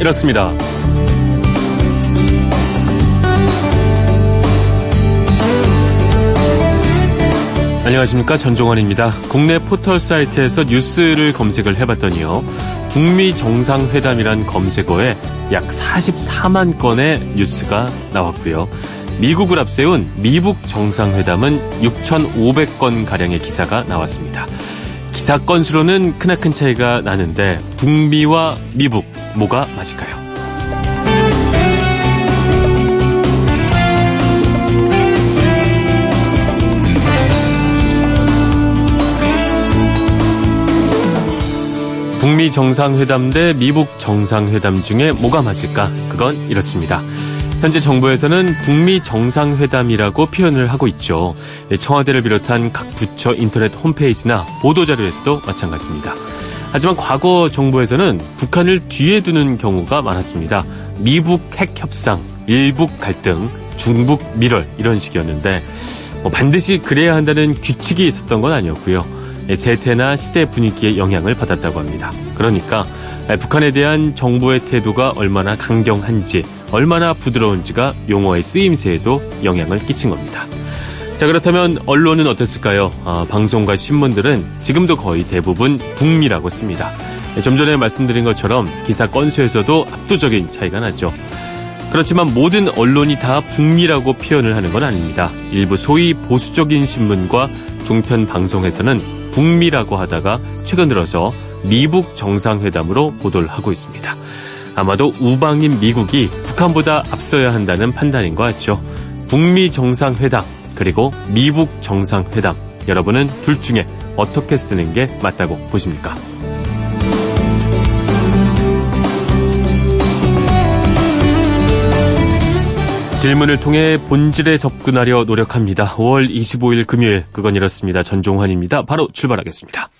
이렇습니다. 안녕하십니까 전종원입니다. 국내 포털 사이트에서 뉴스를 검색을 해봤더니요. 북미 정상회담이란 검색어에 약 44만 건의 뉴스가 나왔고요. 미국을 앞세운 미북 정상회담은 6,500건 가량의 기사가 나왔습니다. 기사 건수로는 크나큰 차이가 나는데 북미와 미북 뭐가 맞을까요? 북미 정상회담 대 미북 정상회담 중에 뭐가 맞을까? 그건 이렇습니다. 현재 정부에서는 북미 정상회담이라고 표현을 하고 있죠. 청와대를 비롯한 각 부처 인터넷 홈페이지나 보도자료에서도 마찬가지입니다. 하지만 과거 정부에서는 북한을 뒤에 두는 경우가 많았습니다. 미북 핵 협상, 일북 갈등, 중북 밀월 이런 식이었는데 뭐 반드시 그래야 한다는 규칙이 있었던 건 아니었고요. 세태나 시대 분위기에 영향을 받았다고 합니다. 그러니까 북한에 대한 정부의 태도가 얼마나 강경한지, 얼마나 부드러운지가 용어의 쓰임새에도 영향을 끼친 겁니다. 자, 그렇다면 언론은 어땠을까요? 아, 방송과 신문들은 지금도 거의 대부분 북미라고 씁니다. 좀 전에 말씀드린 것처럼 기사 건수에서도 압도적인 차이가 나죠. 그렇지만 모든 언론이 다 북미라고 표현을 하는 건 아닙니다. 일부 소위 보수적인 신문과 종편 방송에서는 북미라고 하다가 최근 들어서 미북 정상회담으로 보도를 하고 있습니다. 아마도 우방인 미국이 북한보다 앞서야 한다는 판단인 것 같죠. 북미 정상회담 그리고 미북 정상회담 여러분은 둘 중에 어떻게 쓰는 게 맞다고 보십니까? 질문을 통해 본질에 접근하려 노력합니다. 5월 25일 금요일 그건 이렇습니다. 전종환입니다. 바로 출발하겠습니다.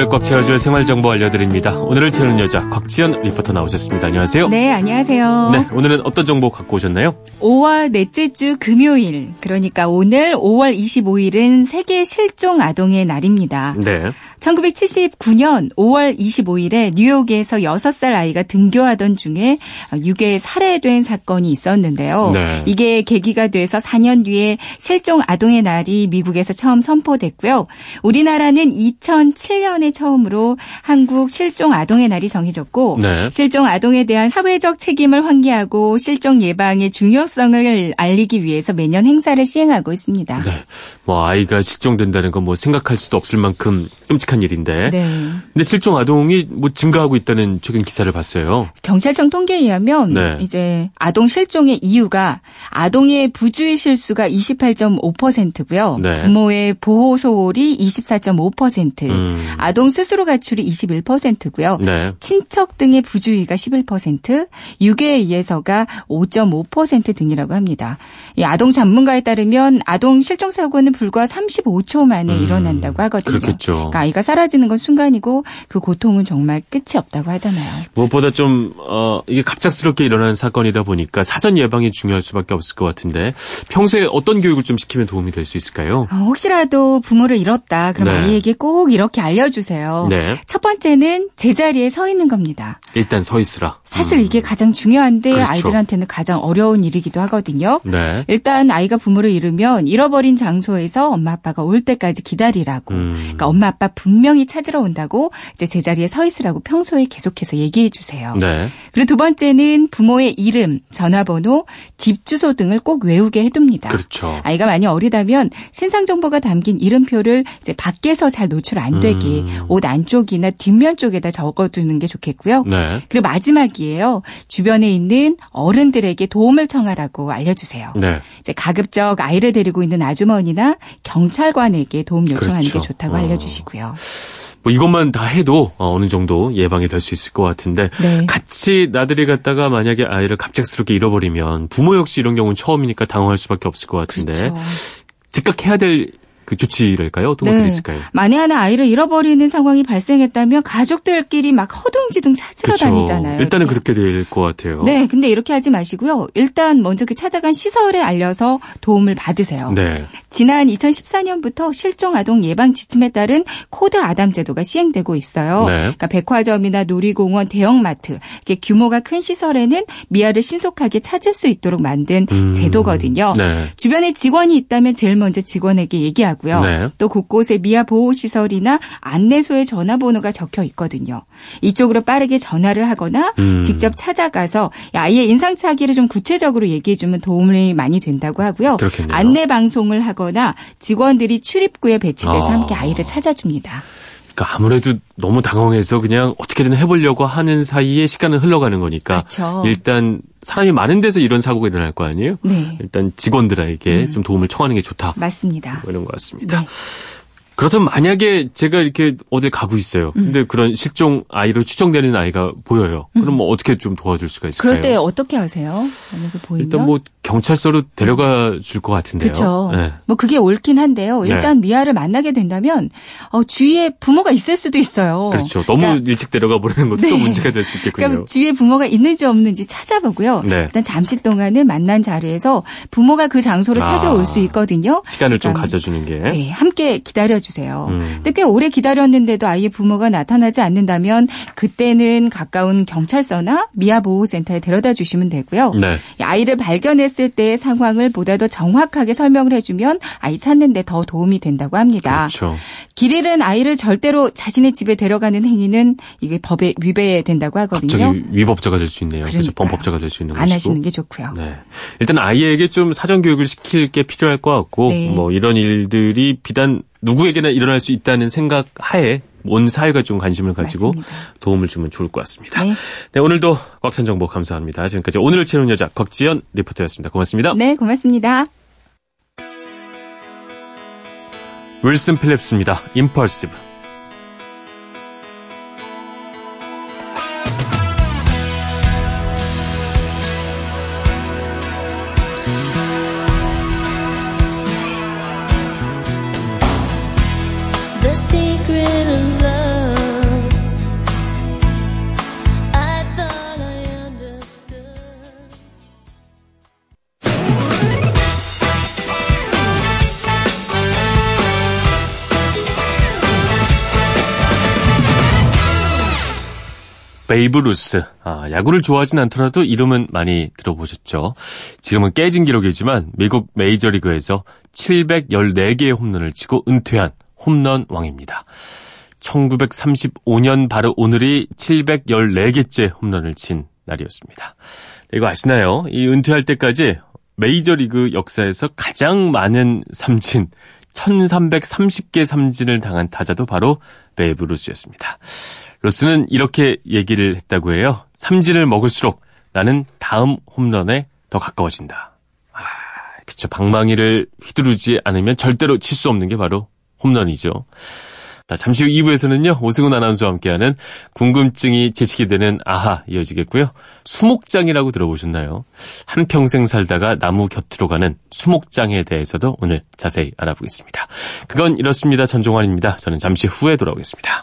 오늘을 꽉 채워줄 생활정보 알려드립니다. 오늘을 채우는 여자 곽지연 리포터 나오셨습니다. 안녕하세요. 네, 안녕하세요. 네, 오늘은 어떤 정보 갖고 오셨나요? 5월 넷째 주 금요일, 그러니까 오늘 5월 25일은 세계 실종 아동의 날입니다. 네. 1979년 5월 25일에 뉴욕에서 6살 아이가 등교하던 중에 유괴 살해된 사건이 있었는데요. 네. 이게 계기가 돼서 4년 뒤에 실종 아동의 날이 미국에서 처음 선포됐고요. 우리나라는 2007년에 처음으로 한국 실종 아동의 날이 정해졌고 네. 실종 아동에 대한 사회적 책임을 환기하고 실종 예방의 중요성을 알리기 위해서 매년 행사를 시행하고 있습니다. 네. 뭐 아이가 실종된다는 건 뭐 생각할 수도 없을 만큼 끔찍 끔찍한 일인데. 네. 근데 실종 아동이 뭐 증가하고 있다는 최근 기사를 봤어요. 경찰청 통계에 의하면 네. 이제 아동 실종의 이유가 아동의 부주의 실수가 28.5%고요. 네. 부모의 보호 소홀이 24.5%, 음. 아동 스스로 가출이 21%고요. 네. 친척 등의 부주의가 11%, 유괴에 의해서가 5.5% 등이라고 합니다. 이 아동 전문가에 따르면 아동 실종 사고는 불과 35초 만에 음. 일어난다고 하거든요. 그렇겠죠. 그러니까 아이가 사라지는 건 순간이고 그 고통은 정말 끝이 없다고 하잖아요. 무엇보다 좀 어, 이게 갑작스럽게 일어나는 사건이다 보니까 사전 예방이 중요할 수밖에 없을 것 같은데 평소에 어떤 교육을 좀 시키면 도움이 될 수 있을까요? 어, 혹시라도 부모를 잃었다 그럼 네. 아이에게 꼭 이렇게 알려주세요. 네. 첫 번째는 제자리에 서 있는 겁니다. 일단 서 있으라. 사실 음. 이게 가장 중요한데 그렇죠. 아이들한테는 가장 어려운 일이기도 하거든요. 네. 일단 아이가 부모를 잃으면 잃어버린 장소에서 엄마 아빠가 올 때까지 기다리라고. 음. 그러니까 엄마 아빠 분명히 찾으러 온다고 이제 제자리에 서 있으라고 평소에 계속해서 얘기해 주세요. 네. 그리고 두 번째는 부모의 이름, 전화번호, 집 주소 등을 꼭 외우게 해둡니다. 그렇죠. 아이가 많이 어리다면 신상 정보가 담긴 이름표를 이제 밖에서 잘 노출 안 되게 음. 옷 안쪽이나 뒷면 쪽에다 적어두는 게 좋겠고요. 네. 그리고 마지막이에요. 주변에 있는 어른들에게 도움을 청하라고 알려주세요. 네. 이제 가급적 아이를 데리고 있는 아주머니나 경찰관에게 도움 요청하는 그렇죠. 게 좋다고 어. 알려주시고요. 뭐 이것만 다 해도 어, 어느 정도 예방이 될 수 있을 것 같은데 네. 같이 나들이 갔다가 만약에 아이를 갑작스럽게 잃어버리면 부모 역시 이런 경우는 처음이니까 당황할 수밖에 없을 것 같은데 그렇죠. 즉각 해야 될 그 조치랄까요? 어떤 네. 것들이 있을까요? 만에 하나 아이를 잃어버리는 상황이 발생했다면 가족들끼리 막 허둥지둥 찾으러 그쵸. 다니잖아요. 일단은 그렇게 될 것 같아요. 네, 근데 이렇게 하지 마시고요. 일단 먼저 그 찾아간 시설에 알려서 도움을 받으세요. 네. 지난 2014년부터 실종 아동 예방 지침에 따른 코드 아담 제도가 시행되고 있어요. 네. 그러니까 백화점이나 놀이공원, 대형마트 이렇게 규모가 큰 시설에는 미아를 신속하게 찾을 수 있도록 만든 음. 제도거든요. 네. 주변에 직원이 있다면 제일 먼저 직원에게 얘기하고 요. 네. 또 곳곳에 미아 보호 시설이나 안내소의 전화번호가 적혀 있거든요. 이쪽으로 빠르게 전화를 하거나 음. 직접 찾아가서 아이의 인상착의를 좀 구체적으로 얘기해주면 도움이 많이 된다고 하고요. 그렇겠네요. 안내 방송을 하거나 직원들이 출입구에 배치돼서 아. 함께 아이를 찾아줍니다. 그러니까 아무래도 너무 당황해서 그냥 어떻게든 해보려고 하는 사이에 시간은 흘러가는 거니까 그쵸. 일단 사람이 많은 데서 이런 사고가 일어날 거 아니에요? 네. 일단 직원들에게 음. 좀 도움을 청하는 게 좋다. 맞습니다. 뭐 이런 것 같습니다. 네. 그렇다면 만약에 제가 이렇게 어딜 가고 있어요. 음. 근데 그런 실종 아이로 추정되는 아이가 보여요. 그럼 뭐 어떻게 좀 도와줄 수가 있을까요? 그럴 때 어떻게 하세요? 만약에 보이면? 일단 뭐 경찰서로 데려가 줄 것 같은데요. 그렇죠. 네. 뭐 그게 옳긴 한데요. 일단 네. 미아를 만나게 된다면 어, 주위에 부모가 있을 수도 있어요. 그렇죠. 너무 그러니까, 일찍 데려가 버리는 것도 네. 문제가 될 수 있겠군요. 그러니까 주위에 부모가 있는지 없는지 찾아보고요. 네. 일단 잠시 동안은 만난 자리에서 부모가 그 장소로 찾아올 아, 수 있거든요. 시간을 좀 가져주는 게. 네, 함께 기다려 주 세요. 음. 근데 꽤 오래 기다렸는데도 아이의 부모가 나타나지 않는다면 그때는 가까운 경찰서나 미아 보호센터에 데려다 주시면 되고요. 네. 아이를 발견했을 때의 상황을 보다 더 정확하게 설명을 해주면 아이 찾는 데 더 도움이 된다고 합니다. 그렇죠. 길 잃은 아이를 절대로 자신의 집에 데려가는 행위는 이게 법에 위배된다고 하거든요. 갑자기 위법자가 될 수 있네요. 그렇죠. 범법자가 될 수 있는 안 것이고. 하시는 게 좋고요. 네. 일단 아이에게 좀 사전 교육을 시킬 게 필요할 것 같고 네. 뭐 이런 일들이 비단 누구에게나 일어날 수 있다는 생각 하에 온 사회가 좀 관심을 가지고 맞습니다. 도움을 주면 좋을 것 같습니다. 네. 네 오늘도 꽉찬 정보 감사합니다. 지금까지 오늘을 채우는 여자 곽지연 리포터였습니다. 고맙습니다. 네, 고맙습니다. 윌슨 필립스입니다. 임펄시브. 베이브 루스. 아, 야구를 좋아하진 않더라도 이름은 많이 들어보셨죠. 지금은 깨진 기록이지만 미국 메이저리그에서 714개의 홈런을 치고 은퇴한 홈런 왕입니다. 1935년 바로 오늘이 714개째 홈런을 친 날이었습니다. 네, 이거 아시나요? 이 은퇴할 때까지 메이저리그 역사에서 가장 많은 삼진, 1330개 삼진을 당한 타자도 바로 베이브 루스였습니다. 루스는 이렇게 얘기를 했다고 해요. 삼진을 먹을수록 나는 다음 홈런에 더 가까워진다. 아, 그쵸. 방망이를 휘두르지 않으면 절대로 칠 수 없는 게 바로 홈런이죠. 자, 잠시 후 2부에서는요, 오승훈 아나운서와 함께하는 궁금증이 제시게 되는 아하 이어지겠고요. 수목장이라고 들어보셨나요? 한평생 살다가 나무 곁으로 가는 수목장에 대해서도 오늘 자세히 알아보겠습니다. 그건 이렇습니다. 전종환입니다. 저는 잠시 후에 돌아오겠습니다.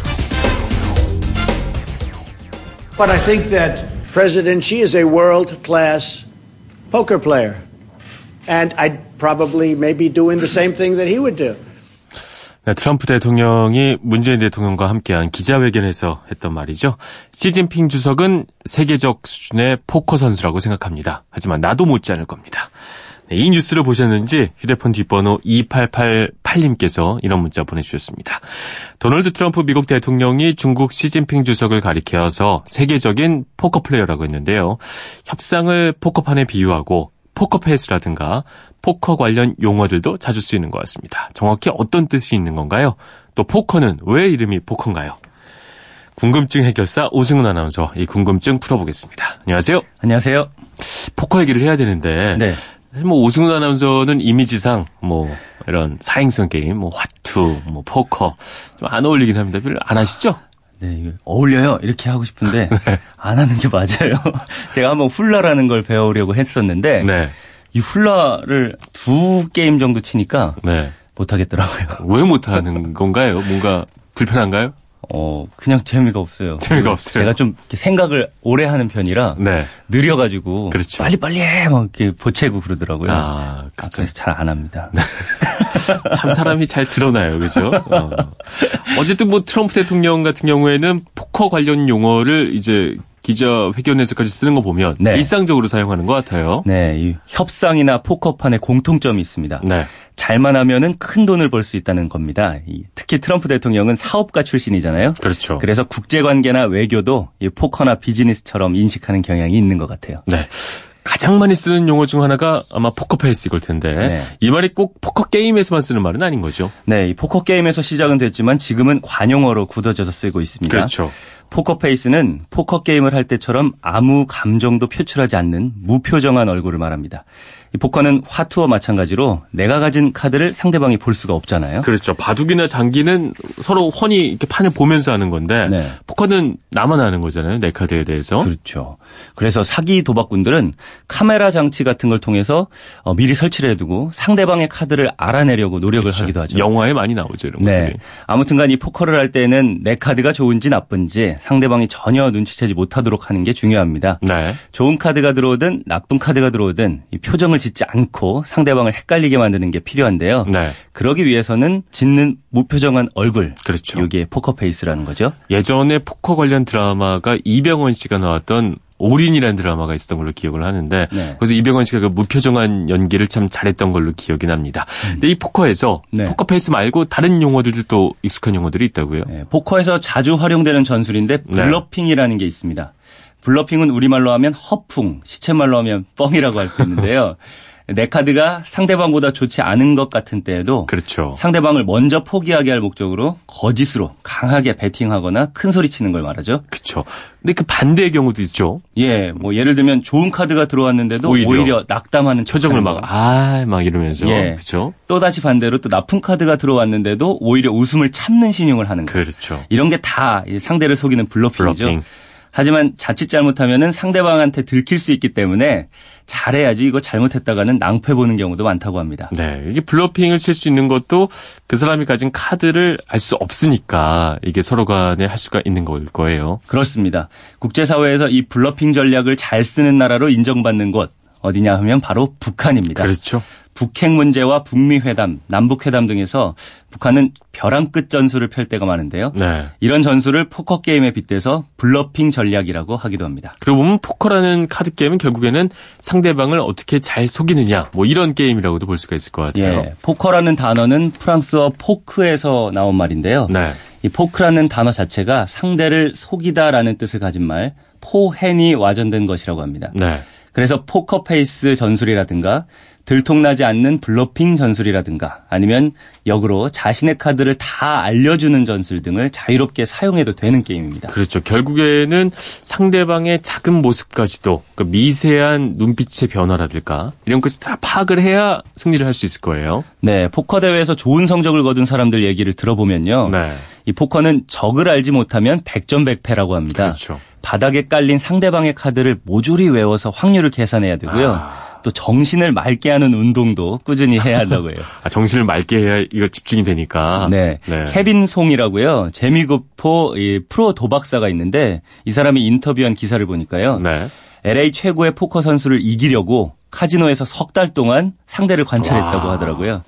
But I think that President Xi is a world class poker player. And I'd probably maybe doing the same thing that he would do. 네, 트럼프 대통령이 문재인 대통령과 함께한 기자회견에서 했던 말이죠. 시진핑 주석은 세계적 수준의 포커 선수라고 생각합니다. 하지만 나도 못지 않을 겁니다. 네, 이 뉴스를 보셨는지 휴대폰 뒷번호 2888 8628님께서 이런 문자 보내주셨습니다. 도널드 트럼프 미국 대통령이 중국 시진핑 주석을 가리켜서 세계적인 포커 플레이어라고 했는데요. 협상을 포커판에 비유하고 포커페이스라든가 포커 관련 용어들도 자주 쓰이는 것 같습니다. 정확히 어떤 뜻이 있는 건가요? 또 포커는 왜 이름이 포커인가요? 궁금증 해결사 오승훈 아나운서 이 궁금증 풀어보겠습니다. 안녕하세요. 안녕하세요. 포커 얘기를 해야 되는데 네. 뭐 오승훈 아나운서는 이미지상 뭐 이런 사행성 게임, 뭐 화투, 뭐 포커 좀 안 어울리긴 합니다. 별로 안 하시죠? 네, 어울려요. 이렇게 하고 싶은데 네. 안 하는 게 맞아요. 제가 한번 훌라라는 걸 배우려고 했었는데 네. 이 훌라를 두 게임 정도 치니까 네. 못 하겠더라고요. 왜 못 하는 건가요? 뭔가 불편한가요? 어, 그냥 재미가 없어요. 재미가 없어요. 제가 좀 생각을 오래 하는 편이라 네. 느려가지고 그렇죠. 빨리 빨리 해! 막 이렇게 보채고 그러더라고요. 아, 그렇죠. 아, 그래서 잘 안 합니다. 네. 참 사람이 잘 드러나요, 그죠? 어. 어쨌든 뭐 트럼프 대통령 같은 경우에는 포커 관련 용어를 이제 기자 회견에서까지 쓰는 거 보면 네. 일상적으로 사용하는 것 같아요. 네, 이 협상이나 포커판에 공통점이 있습니다. 네. 잘만 하면은 큰 돈을 벌 수 있다는 겁니다. 특히 트럼프 대통령은 사업가 출신이잖아요. 그렇죠. 그래서 국제 관계나 외교도 이 포커나 비즈니스처럼 인식하는 경향이 있는 것 같아요. 네. 가장 많이 쓰는 용어 중 하나가 아마 포커페이스 이걸 텐데 네. 이 말이 꼭 포커 게임에서만 쓰는 말은 아닌 거죠. 네, 이 포커 게임에서 시작은 됐지만 지금은 관용어로 굳어져서 쓰이고 있습니다. 그렇죠. 포커페이스는 포커 게임을 할 때처럼 아무 감정도 표출하지 않는 무표정한 얼굴을 말합니다. 이 포커는 화투와 마찬가지로 내가 가진 카드를 상대방이 볼 수가 없잖아요. 그렇죠. 바둑이나 장기는 서로 훤히 이렇게 판을 보면서 하는 건데 네. 포커는 나만 아는 거잖아요. 내 카드에 대해서. 그렇죠. 그래서 사기 도박꾼들은 카메라 장치 같은 걸 통해서 어, 미리 설치를 해두고 상대방의 카드를 알아내려고 노력을 그렇죠. 하기도 하죠. 영화에 많이 나오죠. 이런 네. 것들이. 아무튼간 이 포커를 할 때는 내 카드가 좋은지 나쁜지 상대방이 전혀 눈치채지 못하도록 하는 게 중요합니다. 네. 좋은 카드가 들어오든 나쁜 카드가 들어오든 이 표정을 짓지 않고 상대방을 헷갈리게 만드는 게 필요한데요. 네. 그러기 위해서는 짓는 무표정한 얼굴. 그렇죠. 이게 포커페이스라는 거죠. 예전에 포커 관련 드라마가 이병헌 씨가 나왔던 올인이라는 드라마가 있었던 걸로 기억을 하는데 네. 그래서 이병헌 씨가 그 무표정한 연기를 참 잘했던 걸로 기억이 납니다. 음. 근데 이 포커에서 네. 포커 페이스 말고 다른 용어들도 또 익숙한 용어들이 있다고요? 네. 포커에서 자주 활용되는 전술인데 네. 블러핑이라는 게 있습니다. 블러핑은 우리말로 하면 허풍, 시쳇말로 하면 뻥이라고 할 수 있는데요. 내 카드가 상대방보다 좋지 않은 것 같은 때에도 그렇죠. 상대방을 먼저 포기하게 할 목적으로 거짓으로 강하게 베팅하거나 큰 소리 치는 걸 말하죠. 그렇죠. 근데 그 반대의 경우도 있죠. 예, 뭐 예를 들면 좋은 카드가 들어왔는데도 오히려, 오히려 낙담하는 표정을 막 아, 막 이러면서 예. 그렇죠. 또 다시 반대로 또 나쁜 카드가 들어왔는데도 오히려 웃음을 참는 시늉을 하는 거예요. 그렇죠. 이런 게 다 상대를 속이는 블러핑이죠. 블러핑. 하지만 자칫 잘못하면은 상대방한테 들킬 수 있기 때문에 잘해야지 이거 잘못했다가는 낭패 보는 경우도 많다고 합니다. 네. 이게 블러핑을 칠 수 있는 것도 그 사람이 가진 카드를 알 수 없으니까 이게 서로 간에 할 수가 있는 걸 거예요. 그렇습니다. 국제사회에서 이 블러핑 전략을 잘 쓰는 나라로 인정받는 곳 어디냐 하면 바로 북한입니다. 그렇죠. 북핵 문제와 북미 회담, 남북 회담 등에서 북한은 벼랑 끝 전술을 펼 때가 많은데요. 네. 이런 전술을 포커 게임에 빗대서 블러핑 전략이라고 하기도 합니다. 그러고 보면 포커라는 카드 게임은 결국에는 상대방을 어떻게 잘 속이느냐, 뭐 이런 게임이라고도 볼 수가 있을 것 같아요. 예, 포커라는 단어는 프랑스어 poque에서 나온 말인데요. 네. 이 poque라는 단어 자체가 상대를 속이다라는 뜻을 가진 말, pochen이 와전된 것이라고 합니다. 네. 그래서 포커페이스 전술이라든가 들통나지 않는 블러핑 전술이라든가 아니면 역으로 자신의 카드를 다 알려주는 전술 등을 자유롭게 사용해도 되는 게임입니다. 그렇죠. 결국에는 상대방의 작은 모습까지도 그 미세한 눈빛의 변화라든가 이런 것을 다 파악을 해야 승리를 할 수 있을 거예요. 네. 포커 대회에서 좋은 성적을 거둔 사람들 얘기를 들어보면요. 네. 이 포커는 적을 알지 못하면 백전백패라고 합니다. 그렇죠. 바닥에 깔린 상대방의 카드를 모조리 외워서 확률을 계산해야 되고요. 아. 또 정신을 맑게 하는 운동도 꾸준히 해야 한다고 해요. 아, 정신을 맑게 해야 이거 집중이 되니까. 네. 네. 케빈 송이라고요. 재미교포 프로 도박사가 있는데 이 사람이 인터뷰한 기사를 보니까요. 네. LA 최고의 포커 선수를 이기려고 카지노에서 석 달 동안 상대를 관찰했다고 와. 하더라고요.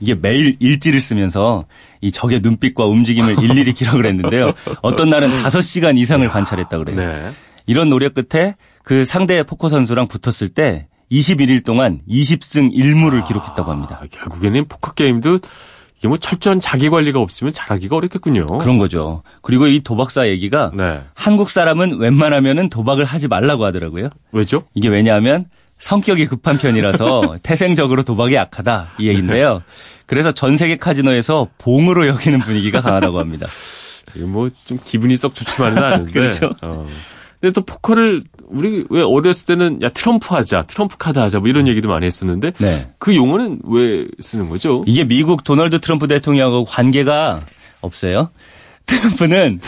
이게 매일 일지를 쓰면서 이 적의 눈빛과 움직임을 일일이 기록을 했는데요. 어떤 날은 5시간 이상을 관찰했다고 그래요. 네. 이런 노력 끝에 그 상대 포커 선수랑 붙었을 때 21일 동안 20승 1무를 아, 기록했다고 합니다. 결국에는 포커 게임도 이게 뭐 철저한 자기 관리가 없으면 잘하기가 어렵겠군요. 그런 거죠. 그리고 이 도박사 얘기가 네. 한국 사람은 웬만하면은 도박을 하지 말라고 하더라고요. 왜죠? 이게 왜냐하면 성격이 급한 편이라서 태생적으로 도박이 약하다 이 얘기인데요. 네. 그래서 전 세계 카지노에서 봉으로 여기는 분위기가 강하다고 합니다. 이거 뭐 좀 기분이 썩 좋지만은 않은데. 그렇죠. 어. 근데 또 포커를 우리 왜 어렸을 때는 야 트럼프 하자, 트럼프 카드 하자 뭐 이런 얘기도 많이 했었는데 네. 그 용어는 왜 쓰는 거죠? 이게 미국 도널드 트럼프 대통령하고 관계가 없어요. 트럼프는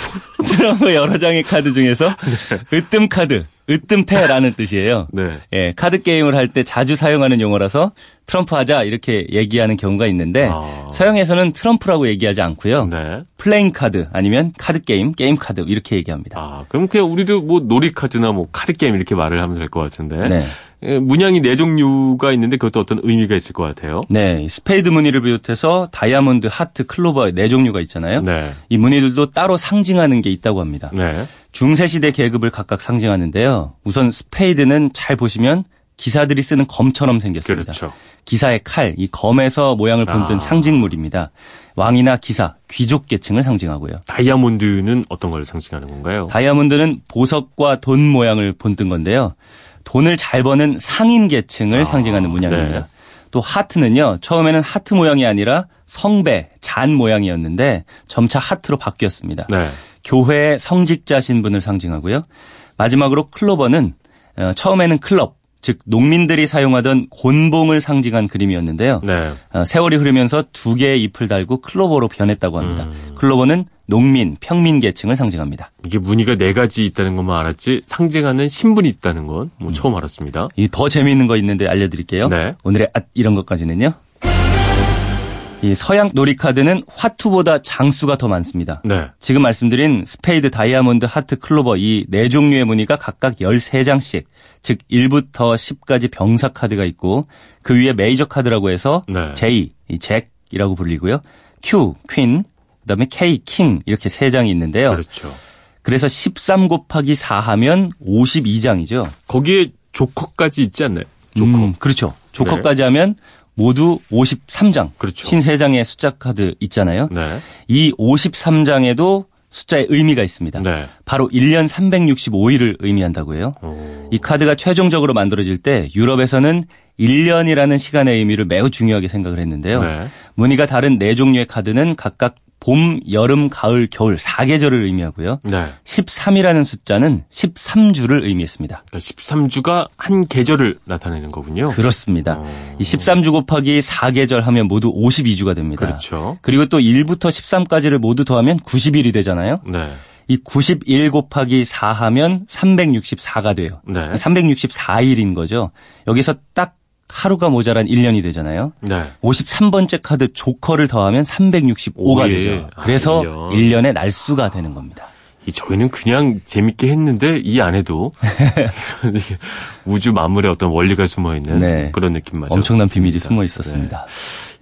트럼프 여러 장의 카드 중에서 네. 으뜸 카드, 으뜸패라는 뜻이에요. 네. 예, 카드 게임을 할 때 자주 사용하는 용어라서 트럼프 하자 이렇게 얘기하는 경우가 있는데 아. 서양에서는 트럼프라고 얘기하지 않고요. 네. playing card 아니면 카드 게임, 게임 카드 이렇게 얘기합니다. 아, 그럼 그냥 우리도 뭐 놀이 카드나 뭐 카드 게임 이렇게 말을 하면 될 것 같은데. 네. 예, 문양이 네 종류가 있는데 그것도 어떤 의미가 있을 것 같아요. 네, 스페이드 무늬를 비롯해서 다이아몬드, 하트, 클로버 네 종류가 있잖아요. 네. 이 무늬들도 따로 상징하는 게 있다고 합니다. 네. 중세 시대 계급을 각각 상징하는데요. 우선 스페이드는 잘 보시면 기사들이 쓰는 검처럼 생겼습니다. 그렇죠. 기사의 칼, 이 검에서 모양을 본뜬 아. 상징물입니다. 왕이나 기사, 귀족 계층을 상징하고요. 다이아몬드는 어떤 걸 상징하는 건가요? 다이아몬드는 보석과 돈 모양을 본뜬 건데요. 돈을 잘 버는 상인 계층을 아. 상징하는 문양입니다. 네. 또 하트는요. 처음에는 하트 모양이 아니라 성배, 잔 모양이었는데 점차 하트로 바뀌었습니다. 네. 교회의 성직자 신분을 상징하고요. 마지막으로 클로버는 어, 처음에는 클럽, 즉 농민들이 사용하던 곤봉을 상징한 그림이었는데요. 네. 어, 세월이 흐르면서 두 개의 잎을 달고 클로버로 변했다고 합니다. 음. 클로버는 농민, 평민 계층을 상징합니다. 이게 무늬가 네 가지 있다는 것만 알았지 상징하는 신분이 있다는 건 뭐 음. 처음 알았습니다. 이 더 재미있는 거 있는데 알려드릴게요. 네. 오늘의 앗 이런 것까지는요. 이 서양 놀이카드는 화투보다 장수가 더 많습니다. 네. 지금 말씀드린 스페이드, 다이아몬드, 하트, 클로버 이 네 종류의 무늬가 각각 13장씩, 즉 1부터 10까지 병사 카드가 있고 그 위에 메이저 카드라고 해서 네. J, 이 잭이라고 불리고요. Q, 퀸, 그다음에 K, 킹 이렇게 세 장이 있는데요. 그렇죠. 그래서 13 곱하기 4 하면 52장이죠. 거기에 조커까지 있지 않나요? 조커. 음, 그렇죠. 조커까지 네. 하면 모두 53장. 그렇죠. 53장의 숫자 카드 있잖아요. 네. 이 53장에도 숫자의 의미가 있습니다. 네. 바로 1년 365일을 의미한다고 해요. 오. 이 카드가 최종적으로 만들어질 때 유럽에서는 1년이라는 시간의 의미를 매우 중요하게 생각을 했는데요. 네. 무늬가 다른 네 종류의 카드는 각각 봄, 여름, 가을, 겨울 4계절을 의미하고요. 네. 13이라는 숫자는 13주를 의미했습니다. 그러니까 13주가 한 계절을 나타내는 거군요. 그렇습니다. 어... 이 13주 곱하기 4계절 하면 모두 52주가 됩니다. 그렇죠. 그리고 또 1부터 13까지를 모두 더하면 90일이 되잖아요. 네. 이91 곱하기 4 하면 364가 돼요. 네. 364일인 거죠. 여기서 딱 하루가 모자란 1년이 되잖아요. 네. 53번째 카드 조커를 더하면 365가 오, 예. 되죠. 그래서 아, 1년. 1년의 날수가 되는 겁니다. 이 저희는 그냥 재밌게 했는데 이 안에도 우주 만물의 어떤 원리가 숨어 있는 네. 그런 느낌마저 엄청난 비밀이 숨어 있었습니다. 네.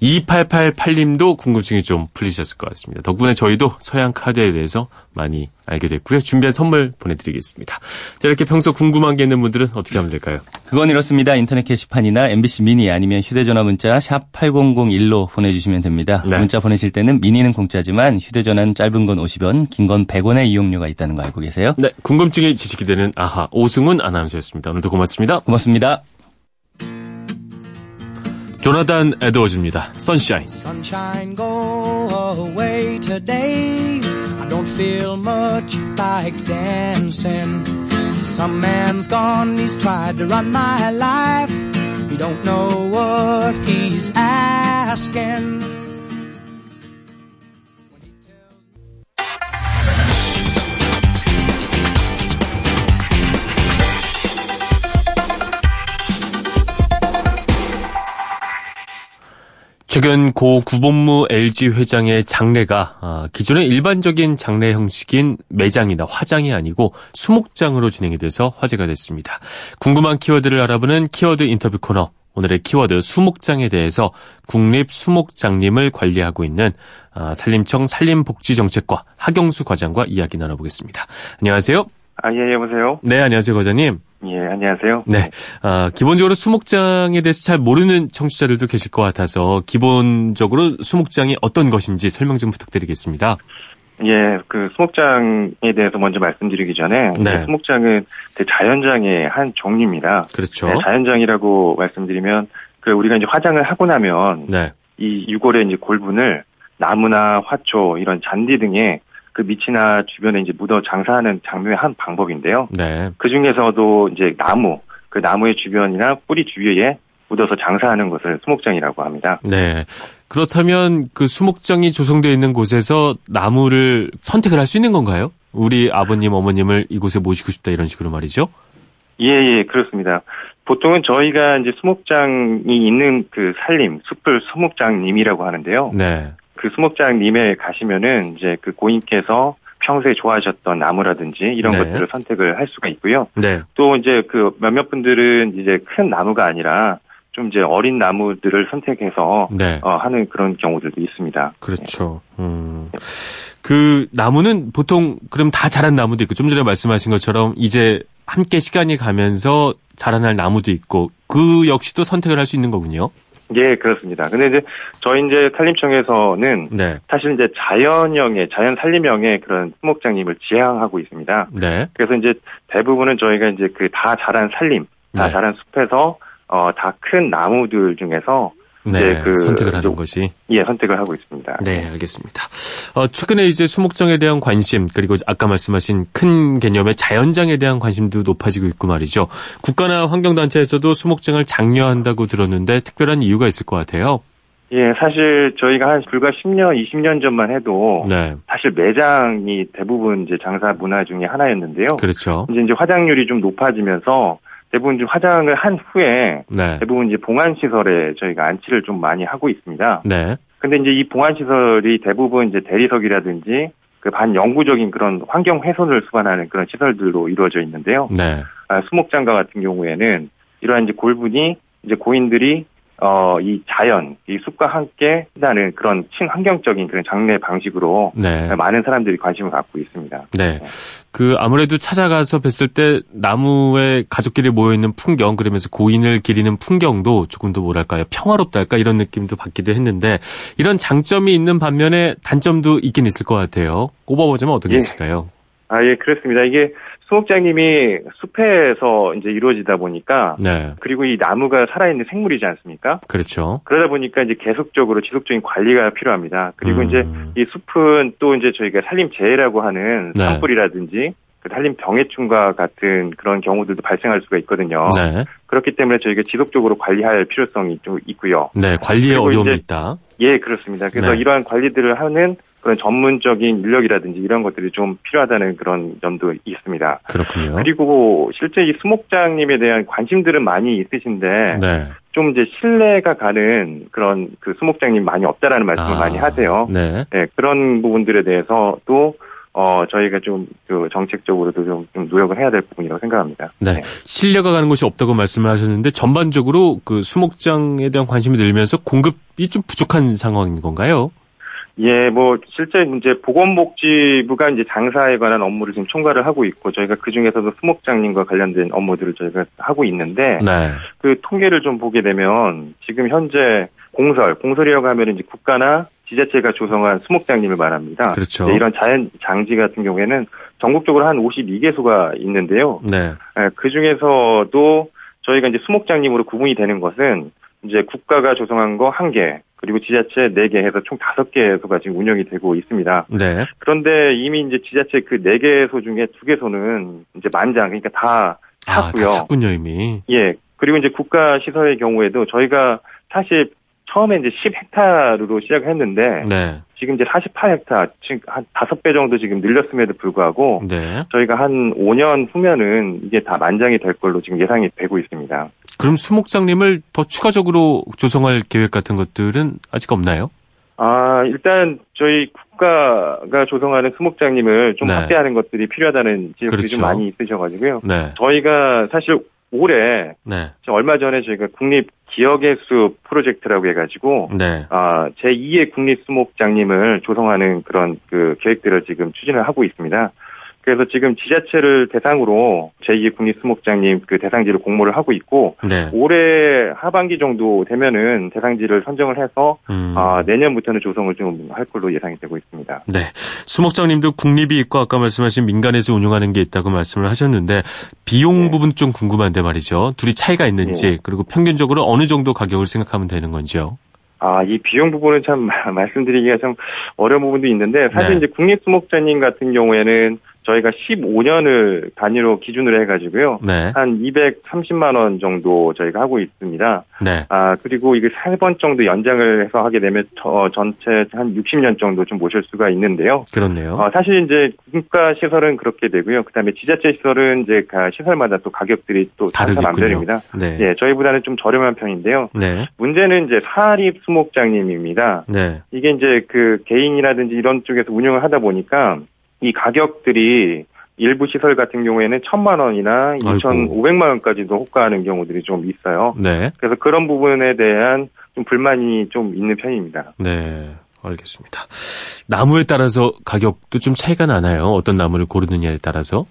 2888님도 궁금증이 좀 풀리셨을 것 같습니다. 덕분에 저희도 서양 카드에 대해서 많이 알게 됐고요. 준비한 선물 보내드리겠습니다. 자, 이렇게 평소 궁금한 게 있는 분들은 어떻게 하면 될까요? 그건 이렇습니다. 인터넷 게시판이나 MBC 미니 아니면 휴대전화 문자 샵 8001로 보내주시면 됩니다. 네. 문자 보내실 때는 미니는 공짜지만 휴대전화는 짧은 건 50원, 긴 건 100원의 이용료가 있다는 거 알고 계세요? 네, 궁금증이 지식이 되는 아하 오승훈 아나운서였습니다. 오늘도 고맙습니다. 고맙습니다. 조나단 에드워즈입니다. Sunshine. Sunshine go away today. I don't feel much like dancing. Some man's gone, he's tried to run my life. He don't know what he's asking. 최근 고 구본무 LG 회장의 장례가 아, 기존의 일반적인 장례 형식인 매장이나 화장이 아니고 수목장으로 진행이 돼서 화제가 됐습니다. 궁금한 키워드를 알아보는 키워드 인터뷰 코너. 오늘의 키워드 수목장에 대해서 국립수목장님을 관리하고 있는 아, 산림청 산림복지정책과 하경수 과장과 이야기 나눠보겠습니다. 안녕하세요. 아, 예, 여보세요? 네, 안녕하세요, 과장님. 예, 안녕하세요. 네. 아, 기본적으로 수목장에 대해서 잘 모르는 청취자들도 계실 것 같아서 기본적으로 수목장이 어떤 것인지 설명 좀 부탁드리겠습니다. 예, 그 수목장에 대해서 먼저 말씀드리기 전에 네. 수목장은 자연장의 한 종류입니다. 그렇죠. 네, 자연장이라고 말씀드리면 그 우리가 이제 화장을 하고 나면 네. 이 유골의 이제 골분을 나무나 화초 이런 잔디 등의 그 밑이나 주변에 이제 묻어 장사하는 장류의 한 방법인데요. 네. 그 중에서도 이제 나무, 그 나무의 주변이나 뿌리 주위에 묻어서 장사하는 것을 수목장이라고 합니다. 네. 그렇다면 그 수목장이 조성되어 있는 곳에서 나무를 선택을 할 수 있는 건가요? 우리 아버님, 어머님을 이곳에 모시고 싶다 이런 식으로 말이죠? 예, 예, 그렇습니다. 보통은 저희가 이제 수목장이 있는 그 산림, 숲을 수목장님이라고 하는데요. 네. 그 수목장님에 가시면은 이제 그 고인께서 평소에 좋아하셨던 나무라든지 이런 네. 것들을 선택을 할 수가 있고요. 네. 또 이제 그 몇몇 분들은 이제 큰 나무가 아니라 좀 이제 어린 나무들을 선택해서 네. 어, 하는 그런 경우들도 있습니다. 그렇죠. 음. 그 나무는 보통 그럼 다 자란 나무도 있고 좀 전에 말씀하신 것처럼 이제 함께 시간이 가면서 자라날 나무도 있고 그 역시도 선택을 할 수 있는 거군요. 예, 그렇습니다. 근데 이제 저희 이제 산림청에서는 네. 사실 이제 자연형의 자연 산림형의 그런 수목장님을 지향하고 있습니다. 네. 그래서 이제 대부분은 저희가 이제 그 다 자란 산림, 다 네. 자란 숲에서 어 다 큰 나무들 중에서 네, 그 선택을 하는 것이 예 선택을 하고 있습니다. 네, 알겠습니다. 어, 최근에 이제 수목장에 대한 관심 그리고 아까 말씀하신 큰 개념의 자연장에 대한 관심도 높아지고 있고 말이죠. 국가나 환경단체에서도 수목장을 장려한다고 들었는데 특별한 이유가 있을 것 같아요. 예, 사실 저희가 한 불과 10년, 20년 전만 해도 네. 사실 매장이 대부분 이제 장사 문화 중에 하나였는데요. 그렇죠. 이제 이제 화장률이 좀 높아지면서 대부분 좀 화장을 한 후에 네. 대부분 이제 봉안 시설에 저희가 안치를 좀 많이 하고 있습니다. 네. 근데 이제 이 봉안 시설이 대부분 이제 대리석이라든지 그 반영구적인 그런 환경 훼손을 수반하는 그런 시설들로 이루어져 있는데요. 네. 아, 수목장과 같은 경우에는 이러한 이제 골분이 이제 고인들이 어, 이 자연, 이 숲과 함께 한다는 그런 친환경적인 그런 장례 방식으로 네. 많은 사람들이 관심을 갖고 있습니다. 네. 네. 그 아무래도 찾아가서 뵀을 때 나무에 가족끼리 모여있는 풍경, 그러면서 고인을 기리는 풍경도 조금 더 뭐랄까요, 평화롭달까 이런 느낌도 받기도 했는데 이런 장점이 있는 반면에 단점도 있긴 있을 것 같아요. 꼽아보자면 어떤 게 예. 있을까요? 아, 예, 그렇습니다. 이게 수목장님이 숲에서 이제 이루어지다 보니까 네. 그리고 이 나무가 살아있는 생물이지 않습니까? 그렇죠. 그러다 보니까 이제 계속적으로 지속적인 관리가 필요합니다. 그리고 음. 이제 이 숲은 또 이제 저희가 산림재해라고 하는 네. 산불이라든지 그 산림 병해충과 같은 그런 경우들도 발생할 수가 있거든요. 네. 그렇기 때문에 저희가 지속적으로 관리할 필요성이 좀 있고요. 네, 관리에 어려움이 있다. 예, 그렇습니다. 그래서 네. 이러한 관리들을 하는 그런 전문적인 인력이라든지 이런 것들이 좀 필요하다는 그런 점도 있습니다. 그렇군요. 그리고 실제 이 수목장님에 대한 관심들은 많이 있으신데 네. 좀 이제 신뢰가 가는 그런 그 수목장님 많이 없다라는 말씀을 아, 많이 하세요. 네. 네. 그런 부분들에 대해서도 어, 저희가 좀, 그, 정책적으로도 좀, 좀 노력을 해야 될 부분이라고 생각합니다. 네. 네. 신뢰가 가는 곳이 없다고 말씀을 하셨는데, 전반적으로 그 수목장에 대한 관심이 늘면서 공급이 좀 부족한 상황인 건가요? 예, 뭐 실제 이제 보건복지부가 이제 장사에 관한 업무를 지금 총괄을 하고 있고 저희가 그 중에서도 수목장님과 관련된 업무들을 저희가 하고 있는데 네. 그 통계를 좀 보게 되면 지금 현재 공설, 공설이라고 하면 이제 국가나 지자체가 조성한 수목장님을 말합니다. 그렇죠. 네, 이런 자연 장지 같은 경우에는 전국적으로 한 52개소가 있는데요. 네. 예, 그 중에서도 저희가 이제 수목장님으로 구분이 되는 것은 이제 국가가 조성한 거 한 개, 그리고 지자체 4개 해서 총 5개소가 지금 운영이 되고 있습니다. 네. 그런데 이미 이제 지자체 그 4개소 중에 2개소는 이제 만장, 그러니까 다 찼고요. 아, 다 찼군요, 이미. 예. 그리고 이제 국가 시설의 경우에도 저희가 사실 처음에 이제 10헥타르로 시작을 했는데 네. 지금 이제 48헥타, 지금 한 5배 정도 지금 늘렸음에도 불구하고 네. 저희가 한 5년 후면은 이게 다 만장이 될 걸로 지금 예상이 되고 있습니다. 그럼 수목장님을 더 추가적으로 조성할 계획 같은 것들은 아직 없나요? 아, 일단 저희 국가가 조성하는 수목장님을 좀 네. 확대하는 것들이 필요하다는 지적들이 그렇죠. 좀 많이 있으셔가지고요. 네. 저희가 사실 올해 네. 얼마 전에 저희가 국립 기억의 숲 프로젝트라고 해가지고 네. 아, 제 2의 국립 수목장님을 조성하는 그런 그 계획들을 지금 추진을 하고 있습니다. 그래서 지금 지자체를 대상으로 제2의 국립수목장님 그 대상지를 공모를 하고 있고 네. 올해 하반기 정도 되면은 대상지를 선정을 해서 음. 아, 내년부터는 조성을 좀 할 걸로 예상이 되고 있습니다. 네. 수목장님도 국립이 있고 아까 말씀하신 민간에서 운영하는 게 있다고 말씀을 하셨는데 비용 네. 부분 좀 궁금한데 말이죠. 둘이 차이가 있는지 네. 그리고 평균적으로 어느 정도 가격을 생각하면 되는 건지요. 아, 이 비용 부분은 참 말씀드리기가 좀 어려운 부분도 있는데 사실 네. 이제 국립수목장님 같은 경우에는 저희가 15년을 단위로 기준으로 해가지고요. 네. 한 230만 원 정도 저희가 하고 있습니다. 네. 아 그리고 이게 3번 정도 연장을 해서 하게 되면 저 전체 한 60년 정도 좀 모실 수가 있는데요. 그렇네요. 어, 사실 이제 국가 시설은 그렇게 되고요. 그다음에 지자체 시설은 이제 시설마다 또 가격들이 또 맘대로입니다. 네. 예, 저희보다는 좀 저렴한 편인데요. 네. 문제는 이제 사립 수목장님입니다. 네. 이게 이제 그 개인이라든지 이런 쪽에서 운영을 하다 보니까 이 가격들이 일부 시설 같은 경우에는 천만 원이나 이천오백만 원까지도 호가하는 경우들이 좀 있어요. 네. 그래서 그런 부분에 대한 좀 불만이 좀 있는 편입니다. 네. 알겠습니다. 나무에 따라서 가격도 좀 차이가 나나요? 어떤 나무를 고르느냐에 따라서?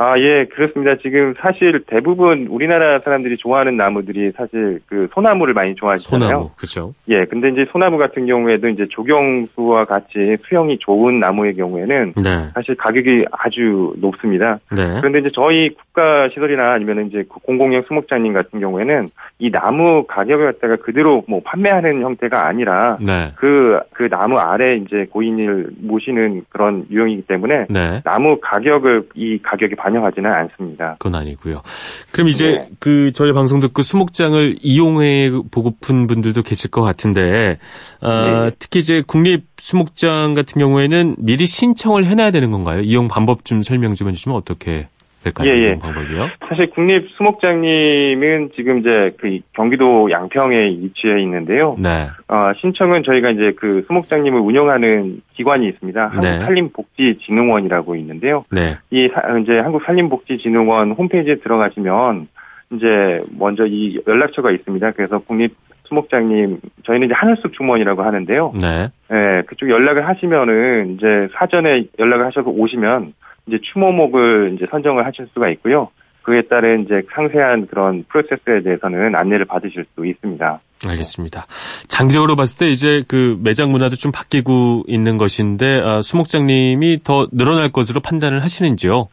아, 예, 그렇습니다. 지금 사실 대부분 우리나라 사람들이 좋아하는 나무들이 사실 그 소나무를 많이 좋아하시잖아요. 소나무, 그렇죠. 예, 근데 이제 소나무 같은 경우에도 이제 조경수와 같이 수형이 좋은 나무의 경우에는 네. 사실 가격이 아주 높습니다. 네. 그런데 이제 저희 국가 시설이나 아니면 이제 그 공공형 수목장님 같은 경우에는 이 나무 가격을 갖다가 그대로 뭐 판매하는 형태가 아니라 네. 그, 그 나무 아래 이제 고인을 모시는 그런 유형이기 때문에 네. 나무 가격을 이 가격에 반 영하지는 않습니다. 그건 아니고요. 그럼 이제 네. 그 저희 방송 듣고 수목장을 이용해 보고픈 분들도 계실 것 같은데 어, 네. 특히 이제 국립 수목장 같은 경우에는 미리 신청을 해놔야 되는 건가요? 이용 방법 좀 설명 좀 해주시면 어떻게 될까요? 예, 예. 방법이요? 사실 국립 수목장님은 지금 이제 그 경기도 양평에 위치해 있는데요. 네. 어, 신청은 저희가 이제 그 수목장님을 운영하는 기관이 있습니다. 네. 한국산림복지진흥원이라고 있는데요. 네. 이 이제 한국산림복지진흥원 홈페이지에 들어가시면 이제 먼저 이 연락처가 있습니다. 그래서 국립 수목장님 저희는 이제 하늘숲 주무원이라고 하는데요. 네. 네, 그쪽 연락을 하시면은 이제 사전에 연락을 하셔서 오시면 이제 추모목을 이제 선정을 하실 수가 있고요. 그에 따른 이제 상세한 그런 프로세스에 대해서는 안내를 받으실 수 있습니다. 알겠습니다. 장기적으로 봤을 때 이제 그 매장 문화도 좀 바뀌고 있는 것인데 아, 수목장님이 더 늘어날 것으로 판단을 하시는지요?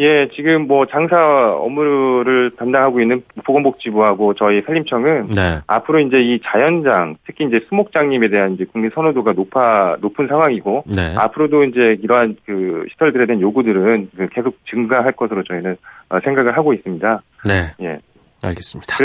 예, 지금 뭐 장사 업무를 담당하고 있는 보건복지부하고 저희 산림청은 네. 앞으로 이제 이 자연장, 특히 이제 수목장님에 대한 이제 국민 선호도가 높아 높은 상황이고 네. 앞으로도 이제 이러한 그 시설들에 대한 요구들은 그 계속 증가할 것으로 저희는 어, 생각을 하고 있습니다. 네. 예. 알겠습니다.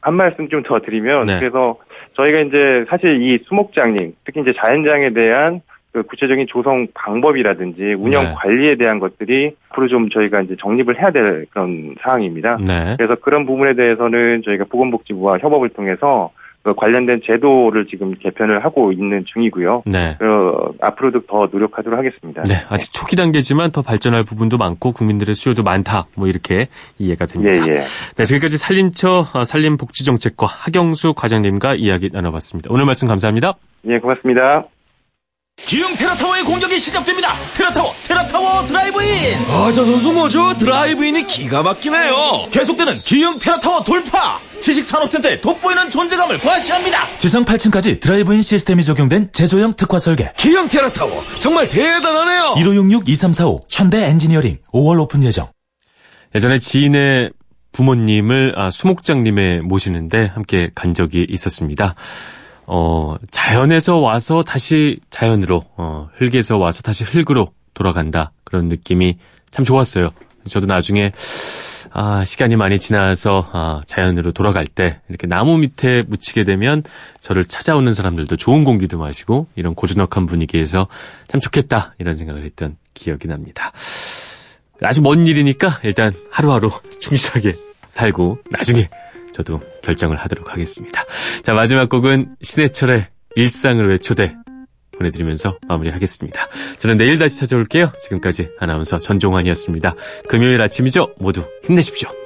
한 말씀 좀 더 드리면 네. 그래서 저희가 이제 사실 이 수목장님, 특히 이제 자연장에 대한 그 구체적인 조성 방법이라든지 운영 네. 관리에 대한 것들이 앞으로 좀 저희가 이제 정립을 해야 될 그런 사항입니다. 네. 그래서 그런 부분에 대해서는 저희가 보건복지부와 협업을 통해서 그 관련된 제도를 지금 개편을 하고 있는 중이고요. 네. 어, 앞으로도 더 노력하도록 하겠습니다. 네, 아직 초기 단계지만 더 발전할 부분도 많고 국민들의 수요도 많다. 뭐 이렇게 이해가 됩니다. 예, 예. 네, 지금까지 산림처 어, 산림복지정책과 하경수 과장님과 이야기 나눠봤습니다. 오늘 말씀 감사합니다. 예, 고맙습니다. 기흥 테라타워의 공격이 시작됩니다. 테라타워, 테라타워 드라이브인. 아, 저 선수 뭐죠? 드라이브인이 기가 막히네요. 계속되는 기흥 테라타워 돌파. 지식산업센터의 돋보이는 존재감을 과시합니다. 지상 8층까지 드라이브인 시스템이 적용된 제조형 특화 설계. 기흥 테라타워 정말 대단하네요. 1566-2345 현대 엔지니어링 5월 오픈 예정. 예전에 지인의 부모님을 아, 수목장림에 모시는데 함께 간 적이 있었습니다. 어, 자연에서 와서 다시 자연으로, 어, 흙에서 와서 다시 흙으로 돌아간다. 그런 느낌이 참 좋았어요. 저도 나중에, 아, 시간이 많이 지나서, 아, 자연으로 돌아갈 때, 이렇게 나무 밑에 묻히게 되면 저를 찾아오는 사람들도 좋은 공기도 마시고, 이런 고즈넉한 분위기에서 참 좋겠다. 이런 생각을 했던 기억이 납니다. 아주 먼 일이니까 일단 하루하루 충실하게 살고, 나중에 저도 결정을 하도록 하겠습니다. 자, 마지막 곡은 신해철의 일상을 외초대 보내드리면서 마무리하겠습니다. 저는 내일 다시 찾아올게요. 지금까지 아나운서 전종환이었습니다. 금요일 아침이죠? 모두 힘내십시오.